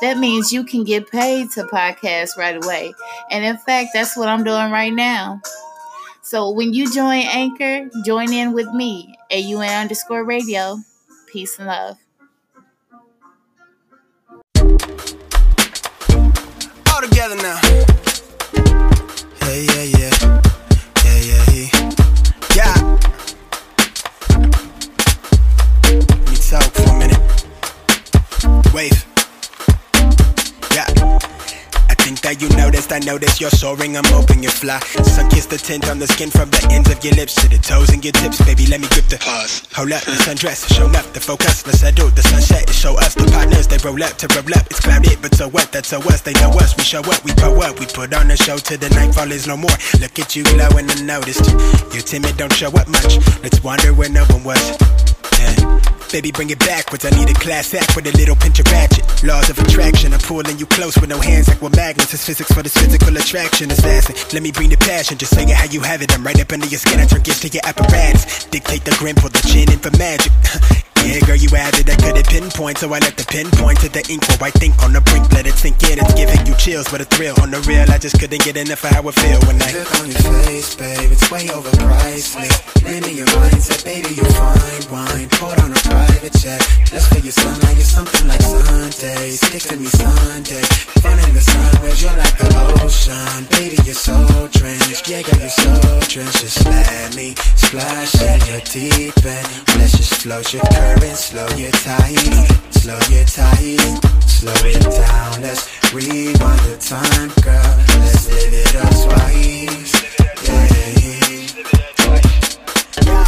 That means you can get paid to podcast right away. And in fact, that's what I'm doing right now. So when you join Anchor, join in with me, AUN underscore radio. Peace and love. All together now. Yeah, yeah, yeah. Yeah, yeah, yeah. Yeah. Let me talk for a minute. Wave. Think that you noticed, I noticed you're soaring, I'm hoping you fly. Sun kiss the tint on the skin from the ends of your lips to the toes and your tips. Baby, let me grip the pause. Hold up, the sundress, show up, the focus, let's settle. The sunset is show us, the partners, they roll up to roll up. It's clouded, but so what? That's so us, they know us. We show up, we grow up, we put on a show till the nightfall is no more. Look at you glowing unnoticed. You're timid, don't show up much. Let's wander where no one was. Yeah. Baby, bring it backwards. I need a class act with a little pinch of ratchet. Laws of attraction, I'm pulling you close with no hands like with magnets. It's physics for this physical attraction It's assassin. Let me bring the passion, just say it how you have it. I'm right up under your skin, I turn gifts to your apparatus. Dictate the grin, pull the chin in for magic. Yeah, girl, you added I couldn't pinpoint, so I let the pinpoint to the ink while I think on the brink. Let it sink in, it's giving you chills, but a thrill. On the real, I just couldn't get enough of how it feel when I look on your face, babe. It's way overpriced. Lend me your mindset, baby. You'll find wine. Put on a private jet. Let's feel your sunlight. You're something like Sunday. Stick to me Sunday. Fun in the sun, where you're like the ocean. Baby, you're so drenched. Yeah, girl, you're so drenched. Just let me splash in your deep end. Let's just float your current, slow your tide, slow your tide, slow it down. Let's rewind the time, girl. Let's live it up twice. Yeah.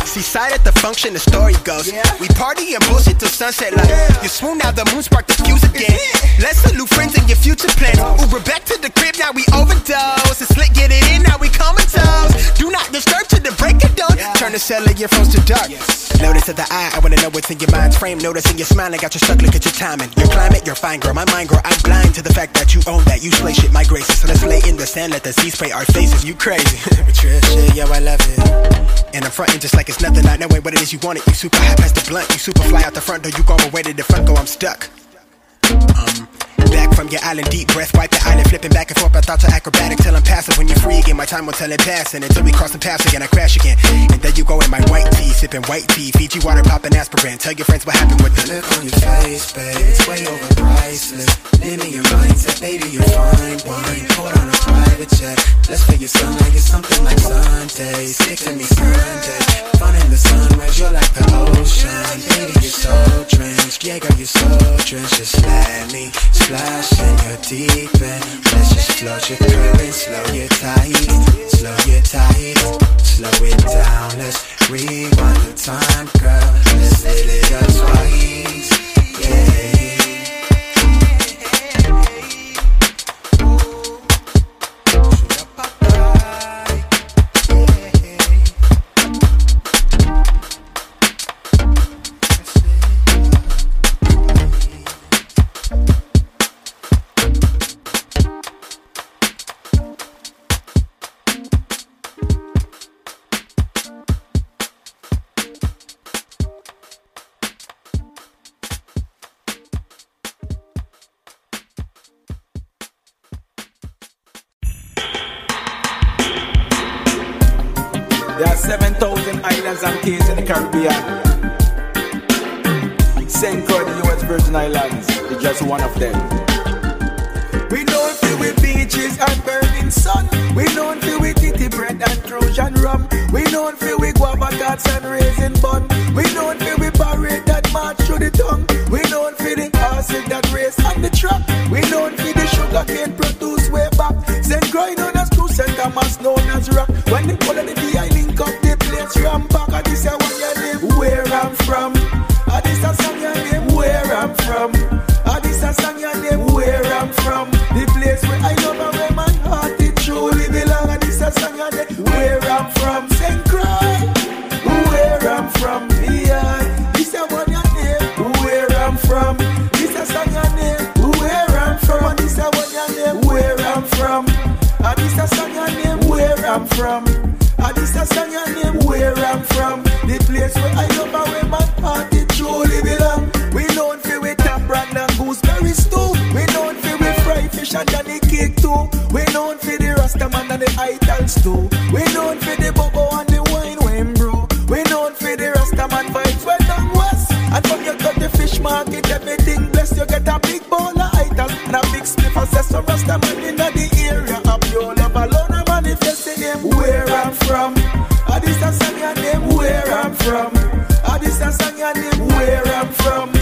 See, side at the function, the story goes. Yeah. We party and bullshit till sunset, like Yeah. you swoon now, the moon spark the fuse again. Let's salute friends and your future plans. Uber back to the crib, now we overdose. It's lit, get it in, now we comatose. Do not disturb to the break of dawn. Turn the cellular phones to dark. Notice of the eye, I wanna know what's in your mind's frame. Noticing your smile, I got you stuck, look at your timing. Your climate, you're fine, girl. My mind, girl, I'm blind to the fact that you own that. You slay shit, my graces. So let's lay in the sand, let the sea spray our faces. You crazy. Patricia, yo, I love it. And I'm just like it's nothing, not knowing what it is you want it. You super high past the blunt, you super fly out the front door, you go away to the front, go, I'm stuck. Um, back from your island, deep breath, wipe the island, flipping back and forth. My thoughts are acrobatic till I'm passive. When you're free again, my time will tell it passing until we cross the paths again. I crash again, and then you go in my white tea, sipping white tea, Fiji water, popping aspirin. Tell your friends what happened with the Look on your face, babe. It's way overpriced. Lend me your mindset, baby. You'll find wine. Put on a private jet. Let's feel your sunlight. It's something like Sunday. Stick to me Sunday. Fun in the sun, where you're like the ocean. Baby, you're so drenched. Yeah, girl, you're so drenched. Just let me splash in your deep end. Let's just float your current, slow your tide, slow your tide, slow it down. Let's rewind the time, girl. Let's live it up twice. Yeah. Caribbean. St. Croix, the US Virgin Islands, is just one of them. We know feel with beaches and burning sun. We know feel with titty bread and Cruzan rum. We know feel with guava tarts and raisin bun. Where I'm from. The place where I love and where my party truly belong. We known for we top brand and gooseberry stew. We known for we fry fish and Johnny cake too. We known for the Rasta man and the idols too. We known for the I this a song your name where I'm from. A song your name where I'm from.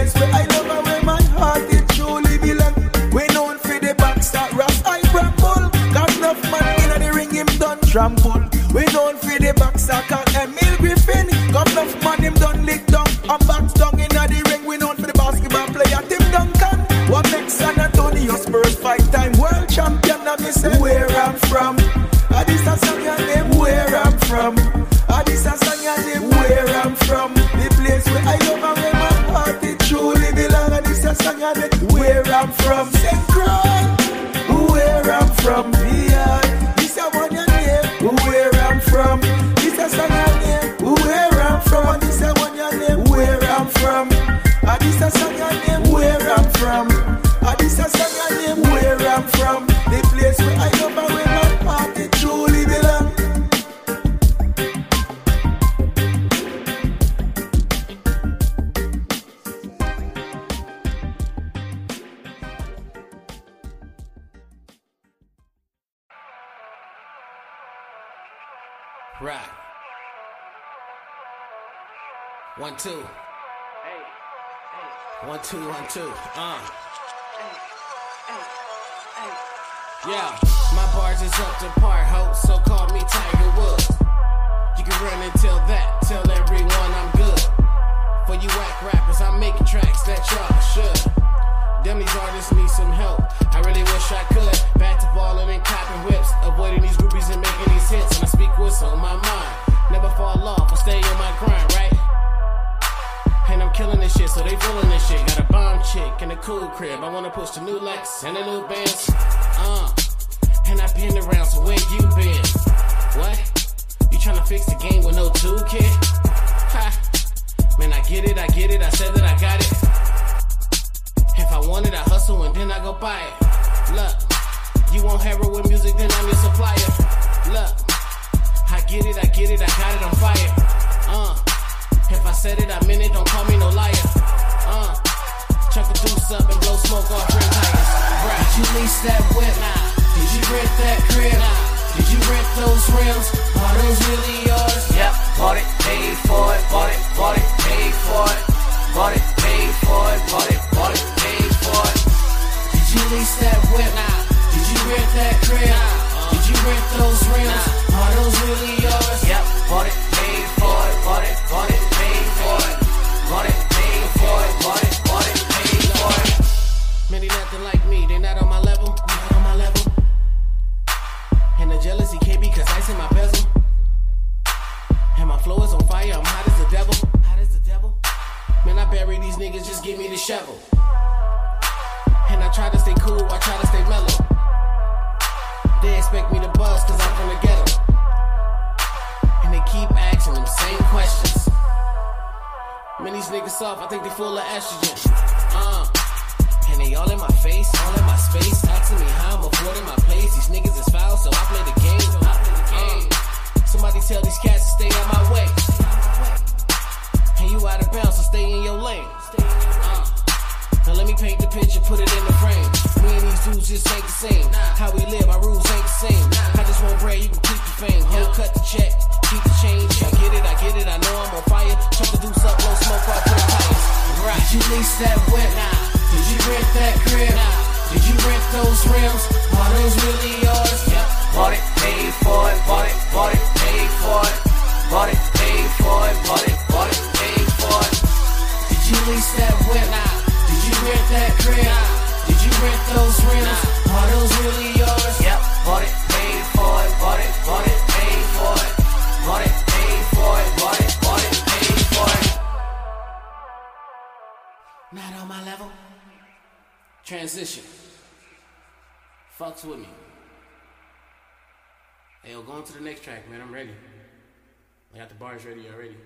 Place where I love and where my heart it truly belong. We known for the box that Ross I bramble. Cause enough man in the ring him done trample. We known for the boxer called Emile Griffith. Got enough man him done lick down and box down in the ring. We known for the basketball player Tim Duncan. What makes San Antonio Spurs five time world champion? Me say where I'm from. I this a song your name where I'm from. I this a song your name where I'm from. I'm from. Cry where I'm from. Yeah, this a one your name where I'm from. This a song your name where I'm from. This a one your name where I'm from. Ah, this a song your name where I'm from. Two, one, two. Uh. Yeah, my bars is up to par, ho, so call me Tiger Woods. You can run and tell that, tell everyone I'm good. For you whack rappers, I'm making tracks that y'all should. Them these artists need some help. I really wish I could. Back to balling and copping whips, avoiding these groupies and making these hits. And I speak what's on my mind. Never fall off, I stay on my grind, right? I'm killing this shit, so they feeling this shit. Got a bomb chick in a cool crib. I wanna push the new Lex and the new Benz. Uh, and I been around, so where you been? What? You tryna fix the game with no toolkit? Ha! Man, I get it, I get it. I said that I got it. If I want it, I hustle and then I go buy it. Look, you want heroin music, then I'm your supplier. Look, I get it, I get it, I got it on fire. Uh, if I said it, I meant it, don't call me no liar. Uh, chuck a deuce up and blow smoke off rim tires. Right. Did you lease that whip? Nah. Did you rent that crib? Nah. Did you rent those rims? Are those really yours? Yep, bought it, paid for it, bought it, bought it, paid for it. Bought it, paid for it, bought it, bought it, paid for it. Did you lease that whip? Nah. Did you rent that crib? Nah. Did you rent those rims? Nah. Are those really yours? Yep, bought it, those rims? Are those really yours? Yep. Bought it, paid for it, bought it, bought it, paid for it. Bought it, paid for it, bought it, bought it, paid for it. Not on my level. Transition. Fucks with me. Hey, yo, go on to the next track, man. I'm ready. I got the bars ready already.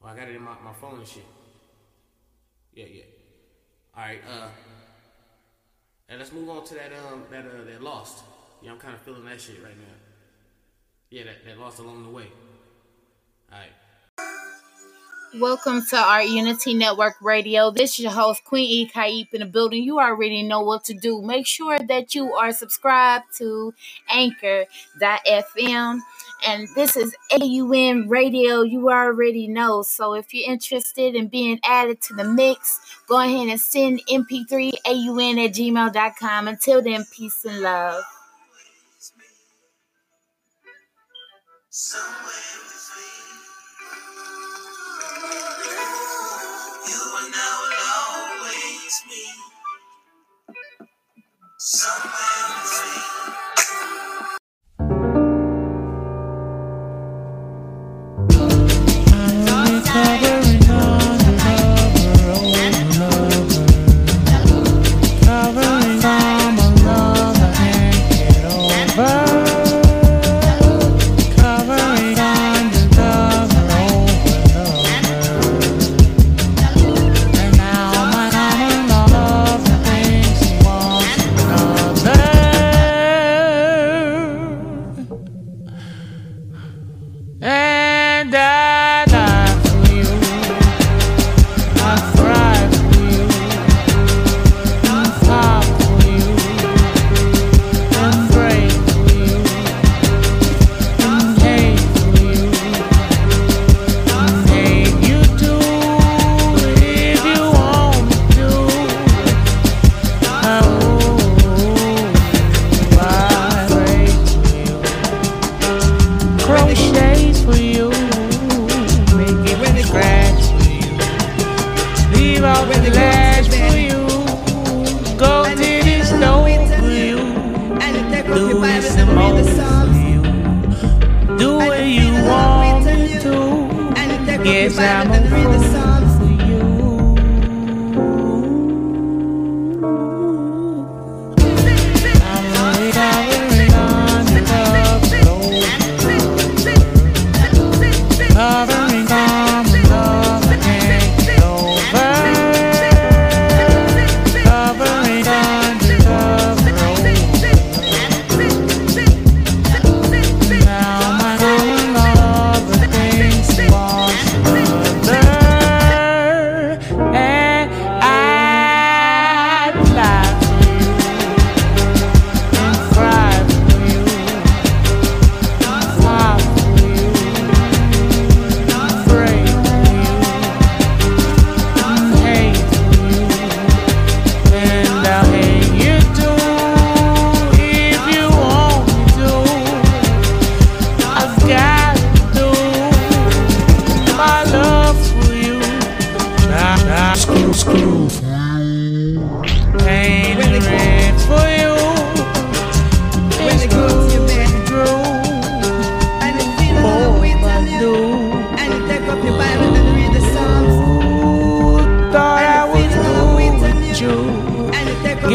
Well, I got it in my, my phone and shit. Yeah, yeah. Alright, uh. And let's move on to that um that uh that lost. Yeah, I'm kinda feeling that shit right now. Yeah, that, that lost along the way. Alright. Welcome to Art Unity Network Radio. This is your host, Queen E. Kaip in the building. You already know what to do. Make sure that you are subscribed to Anchor.fm. And this is AUN Radio. You already know. So if you're interested in being added to the mix, go ahead and send MP3 AUN at gmail.com. Until then, peace and love. Somewhere yes I'm a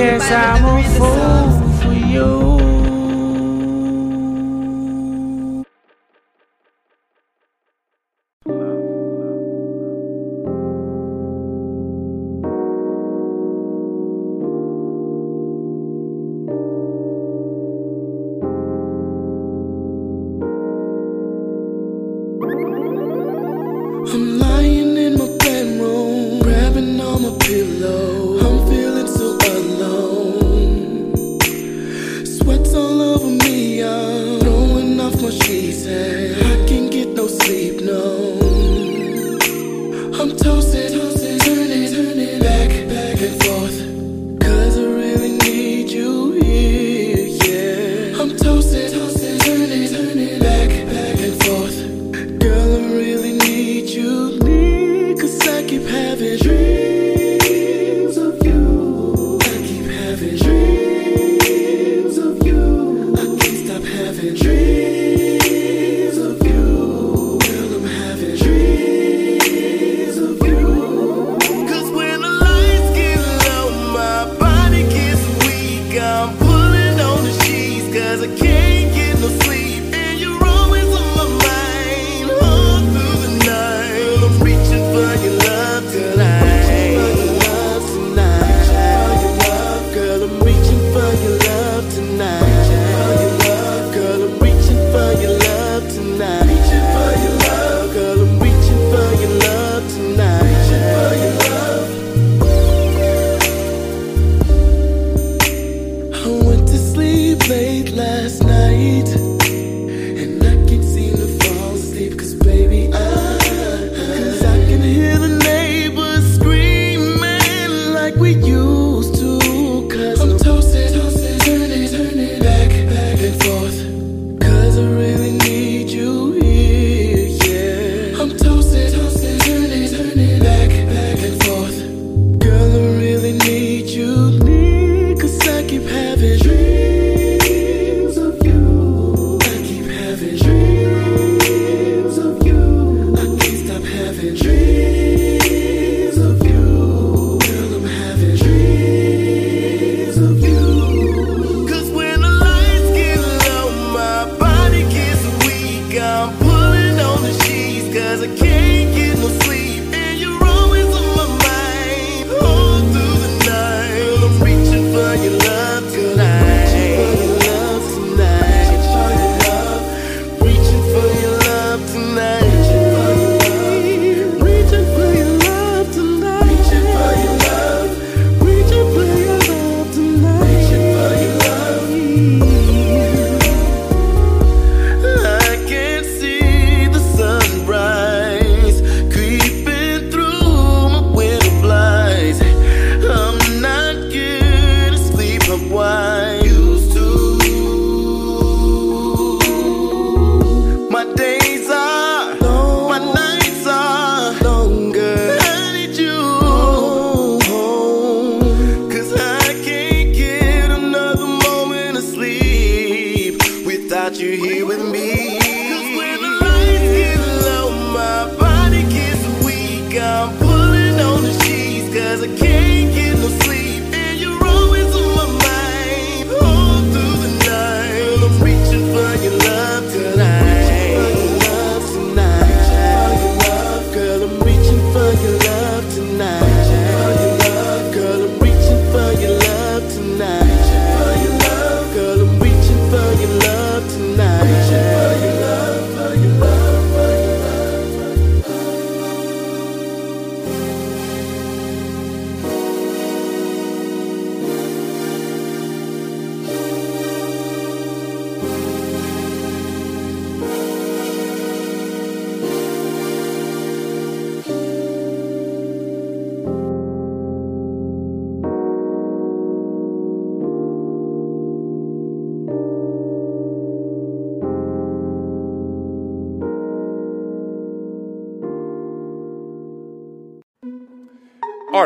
Guess I'm a fool for you.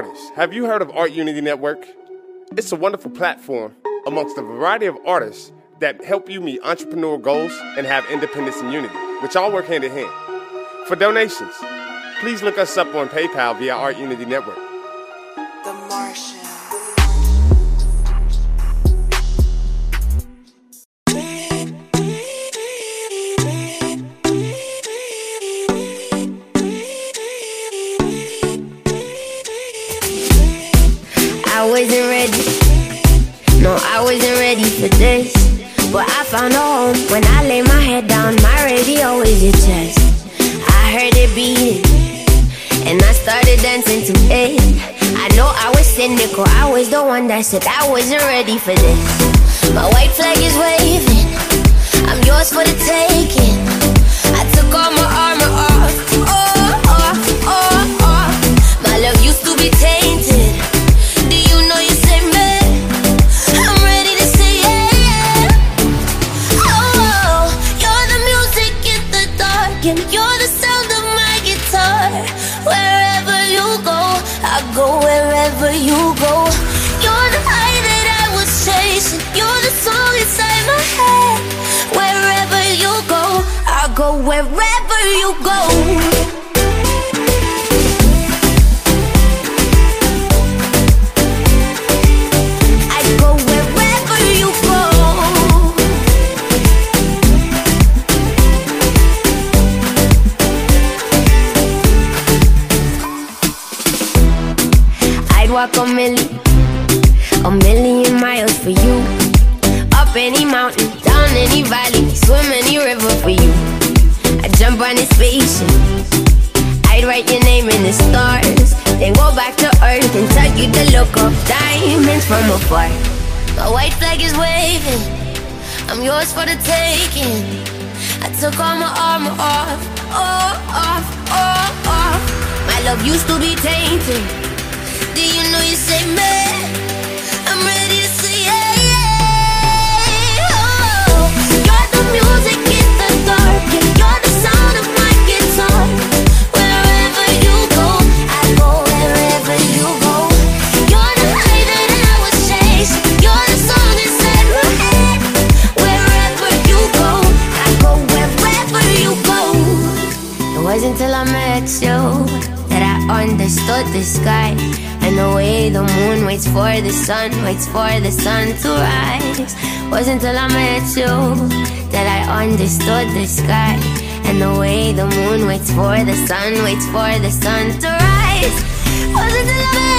artists. Have you heard of Art Unity Network? It's a wonderful platform amongst a variety of artists that help you meet entrepreneurial goals and have independence and unity, which all work hand in hand. For donations, please look us up on PayPal via Art Unity Network. I found a home when I lay my head down. My radio is your chest. I heard it beating, and I started dancing to it. I know I was cynical. I was the one that said I wasn't ready for this. My white flag is waving. I'm yours for the taking. I took all my armor off. Oh, oh, oh, oh. My love used to be tainted. you go. on his spaceship. I'd write your name in the stars, then go back to Earth and tell you the look of diamonds from afar. My white flag is waving, I'm yours for the taking. I took all my armor off, oh, off, off, off, off. My love used to be tainted. Do you know you saved me? it's you that I understood the sky and the way the moon waits for the sun, waits for the sun to rise. Wasn't till I met you that I understood the sky and the way the moon waits for the sun, waits for the sun to rise. Wasn't till I met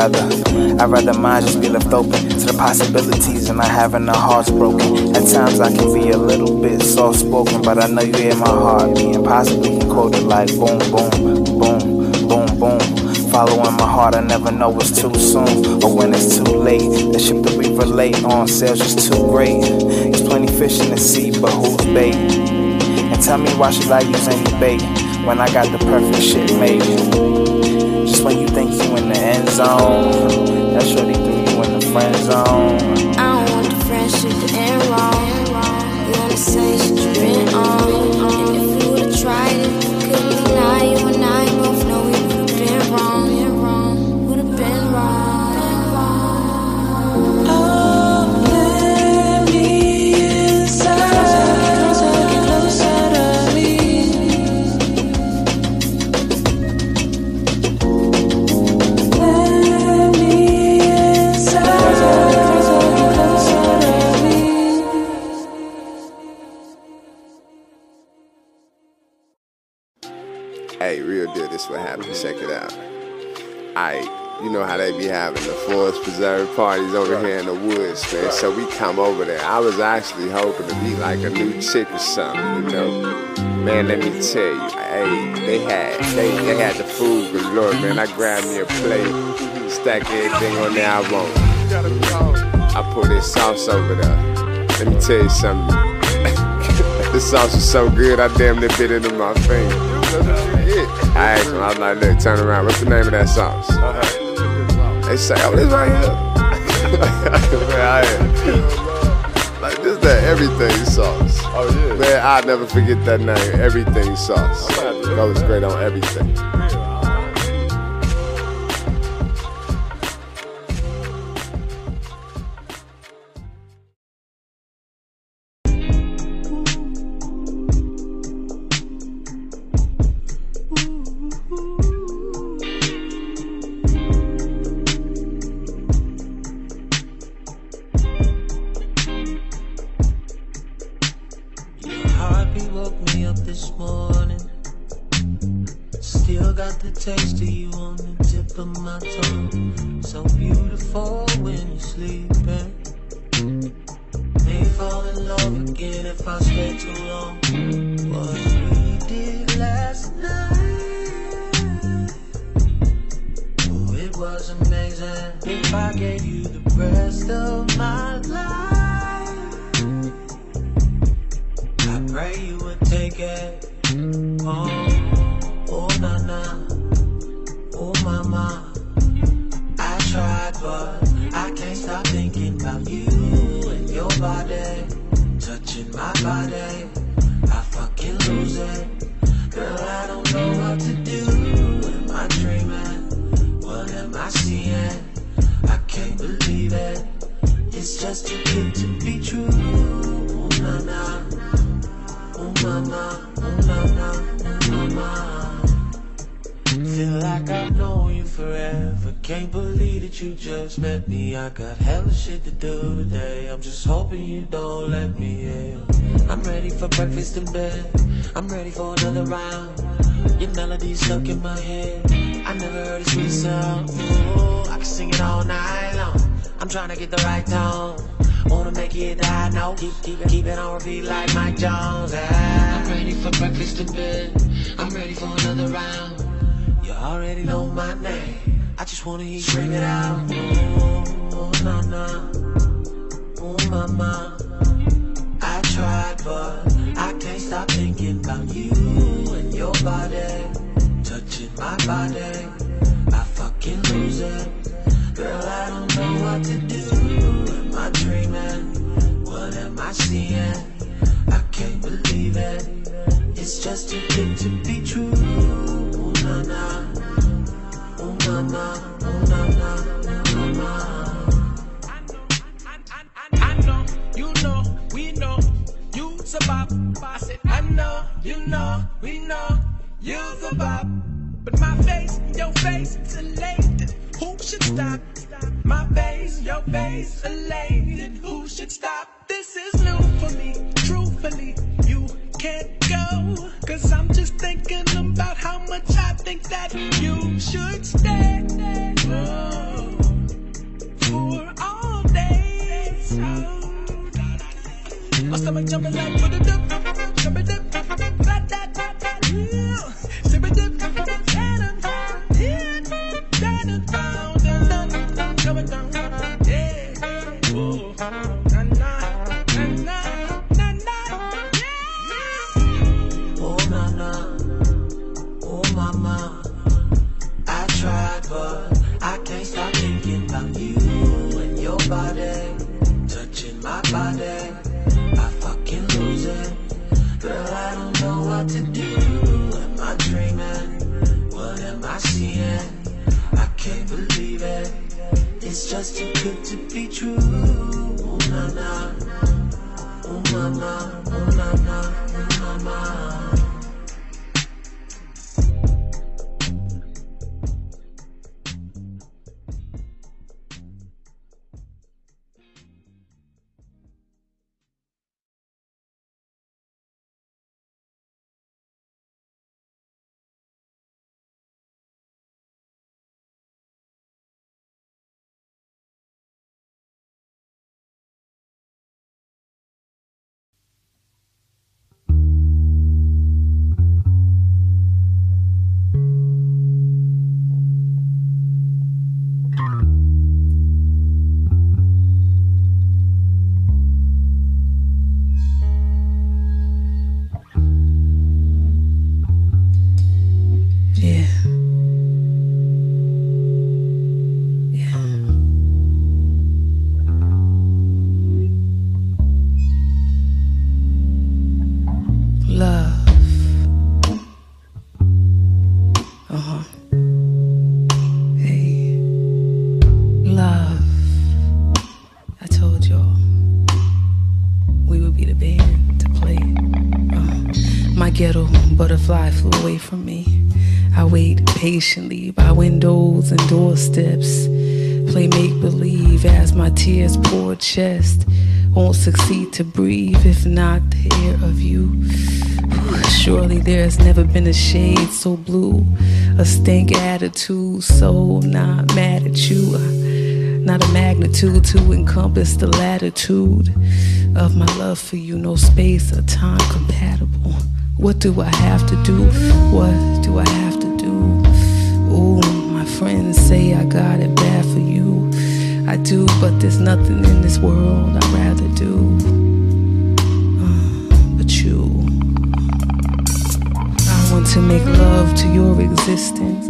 rather, I'd rather mine just be left open to the possibilities and not having our hearts broken. At times I can be a little bit soft spoken, but I know you hear my heart being Possibly can it like boom, boom, boom, boom, boom. Following my heart, I never know it's too soon or when it's too late. The ship that we relate on sails just too great. There's plenty fish in the sea, but who's bait? And tell me why should I use any bait when I got the perfect shit made? Just when you think you in the end zone, That's that shorty threw you in the friend zone. I don't want the friendship to end wrong. You wanna say was actually hoping to be like a new chick or something, you know. Man, let me tell you, hey, they had they, they had the food galore, man. I grabbed me a plate, stack everything on there I want. I put this sauce over there. Let me tell you something. this sauce was so good, I damn near bit into my finger. I asked him, I was like, look, turn around. What's the name of that sauce? Uh-huh. They say, oh, this right here. Man, I- that everything sauce. Oh, yeah. Man, I'll never forget that name, everything sauce. That was great on everything. The Can't believe that you just met me. I got hella shit to do today. I'm just hoping you don't let me in. I'm ready for breakfast in bed. I'm ready for another round. Your melody's stuck in my head. I never heard a sweet sound. Ooh, I can sing it all night long. I'm trying to get the right tone. Wanna make it high no Keep, keep, keep it on repeat like Mike Jones. Ah. I'm ready for breakfast in bed. I'm ready for another round. You already know my name. I just wanna hear you scream it out. Oh, oh, na na. Oh, mama. I tried, but I can't stop thinking about you and your body. Touching my body. I fucking lose it. Girl, I don't know what to do. Am I dreaming? What am I seeing? I can't believe it. It's just too good to be true. Oh, na na. I said, I know, you know, we know, you survive. I know, you know, we know you survive But my face, your face, elated. Who should stop? My face, your face, elated. Who should stop? This is new for me, truthfully. You can't go, cause I'm just thinking about think that you should stay. For all days. My stomach jumping like jumping patiently by windows and doorsteps. Play make believe as my tears pour chest. Won't succeed to breathe if not the air of you. Surely there's never been a shade so blue, a stink attitude so not mad at you. Uh, not a magnitude to encompass the latitude of my love for you. No space or time compatible. What do I have to do? What do I have to do? My friends say I got it bad for you. I do, but there's nothing in this world I'd rather do. Uh, but you. I want to make love to your existence,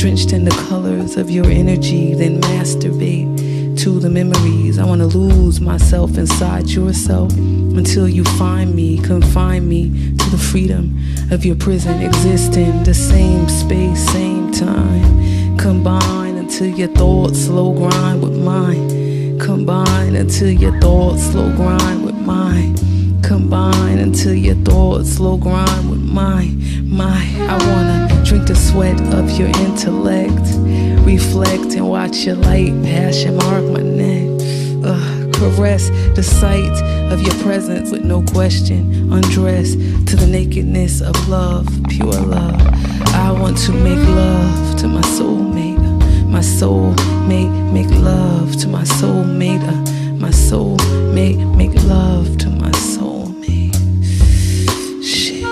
drenched in the colors of your energy, then masturbate to the memories. I want to lose myself inside yourself until you find me, confine me to the freedom of your prison, existing the same space, same time. Combine until your thoughts slow grind with mine. Combine until your thoughts slow grind with mine. Combine until your thoughts slow grind with mine. My, I wanna drink the sweat of your intellect, reflect and watch your light passion mark my neck. Ugh, caress the sight of your presence with no question. Undress to the nakedness of love, pure love. I want to make love to my soulmate. My soulmate, make love to my soulmate. My soulmate, make love to my soulmate. Shit.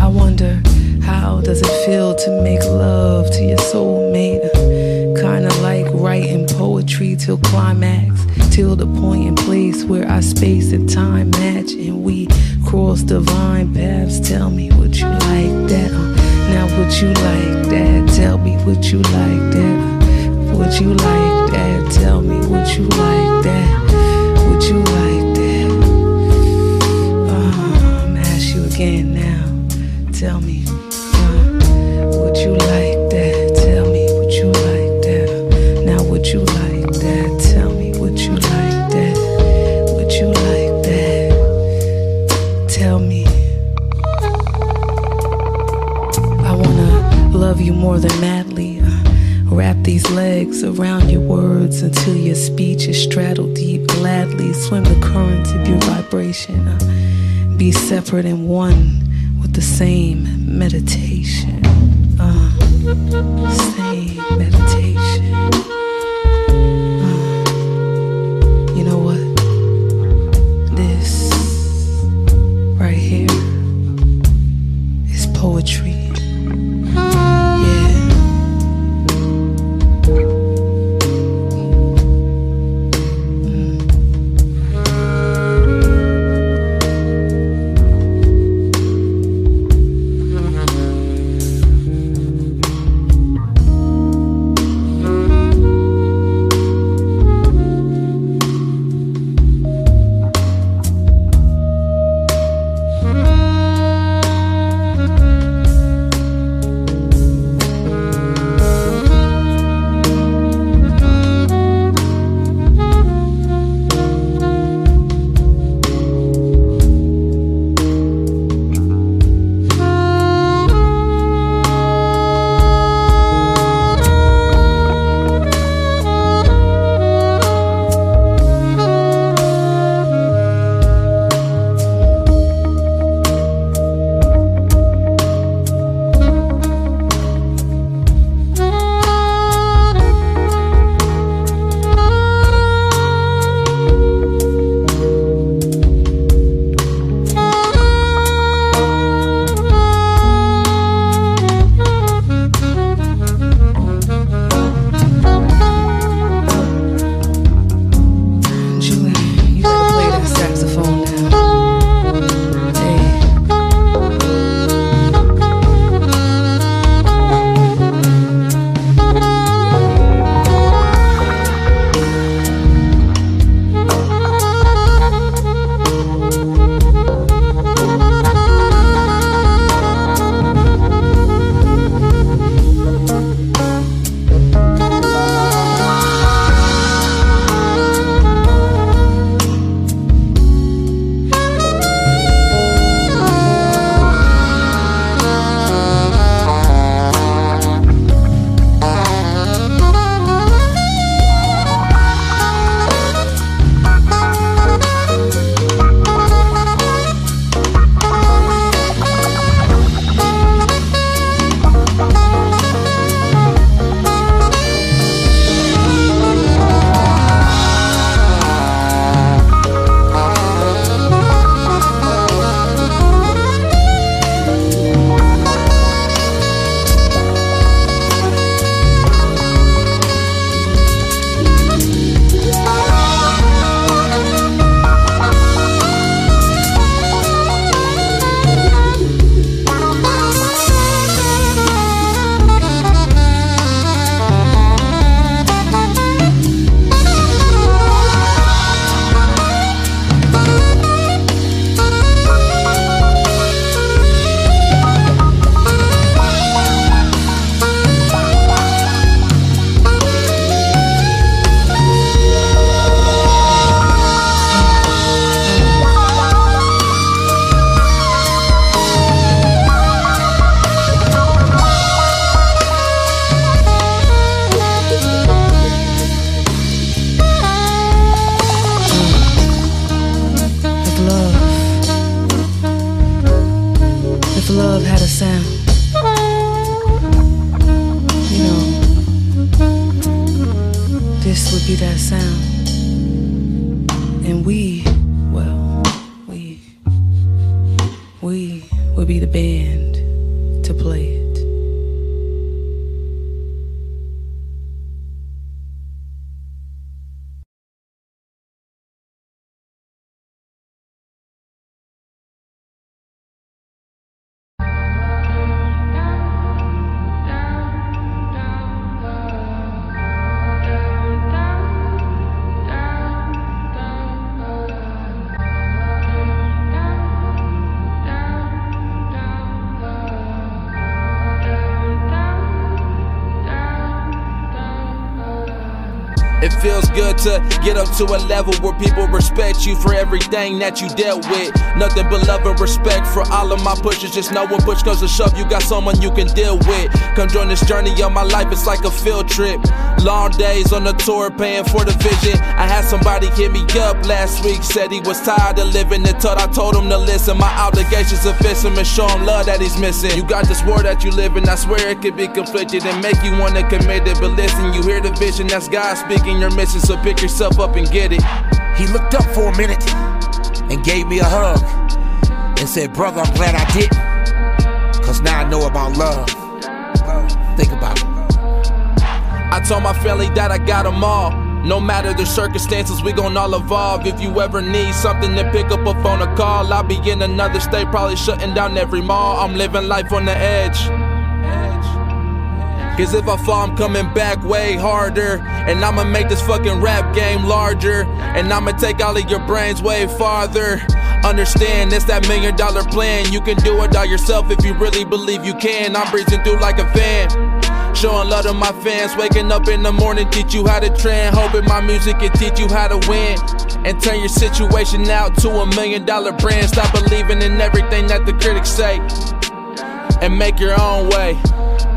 I wonder how does it feel to make love to your soulmate? Kinda like writing poetry till climax, till the point and place where our space and time match and we cross divine paths. Would you like that? Tell me, would you like that? Would you like that? Tell me, would you like that? Would you like separate and one with the same meditation. Feels good to get up to a level where people respect you for everything that you dealt with. Nothing but love and respect for all of my pushes. Just know when push comes to shove, you got someone you can deal with. Come join this journey of my life, it's like a field trip. Long days on the tour, paying for the vision. I had somebody hit me up last week, said he was tired of living. Thought I told him to listen. My obligations to fix him and show him love that he's missing. You got this world that you live in, I swear it could be conflicted and make you wanna commit it. But listen, you hear the vision, that's God speaking, you're missing, so pick yourself up and get it. He looked up for a minute and gave me a hug and said, Brother, I'm glad I did. Cause now I know about love. Think about it. I told my family that I got them all. No matter the circumstances, we gon' all evolve. If you ever need something to pick up a phone or call, I'll be in another state, probably shutting down every mall. I'm living life on the edge. Cause if I fall, I'm coming back way harder. And I'ma make this fucking rap game larger. And I'ma take all of your brains way farther. Understand, it's that million dollar plan. You can do it all yourself if you really believe you can. I'm breezing through like a fan. Showing love to my fans, waking up in the morning, teach you how to trend. Hoping my music can teach you how to win. And turn your situation out to a million dollar brand. Stop believing in everything that the critics say. And make your own way.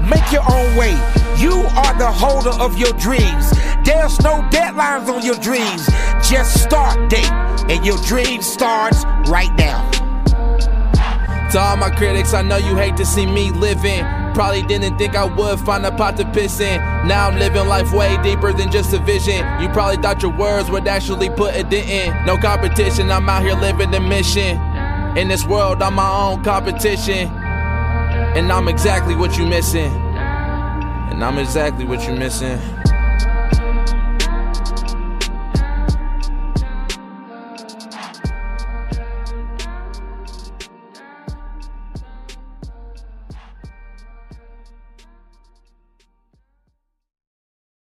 Make your own way. You are the holder of your dreams. There's no deadlines on your dreams. Just start date, and your dream starts right now. To all my critics, I know you hate to see me living. Probably didn't think I would find a pot to piss in. Now I'm living life way deeper than just a vision. You probably thought your words would actually put a dent in. No competition, I'm out here living the mission. In this world, I'm my own competition. And I'm exactly what you missing. And I'm exactly what you missing.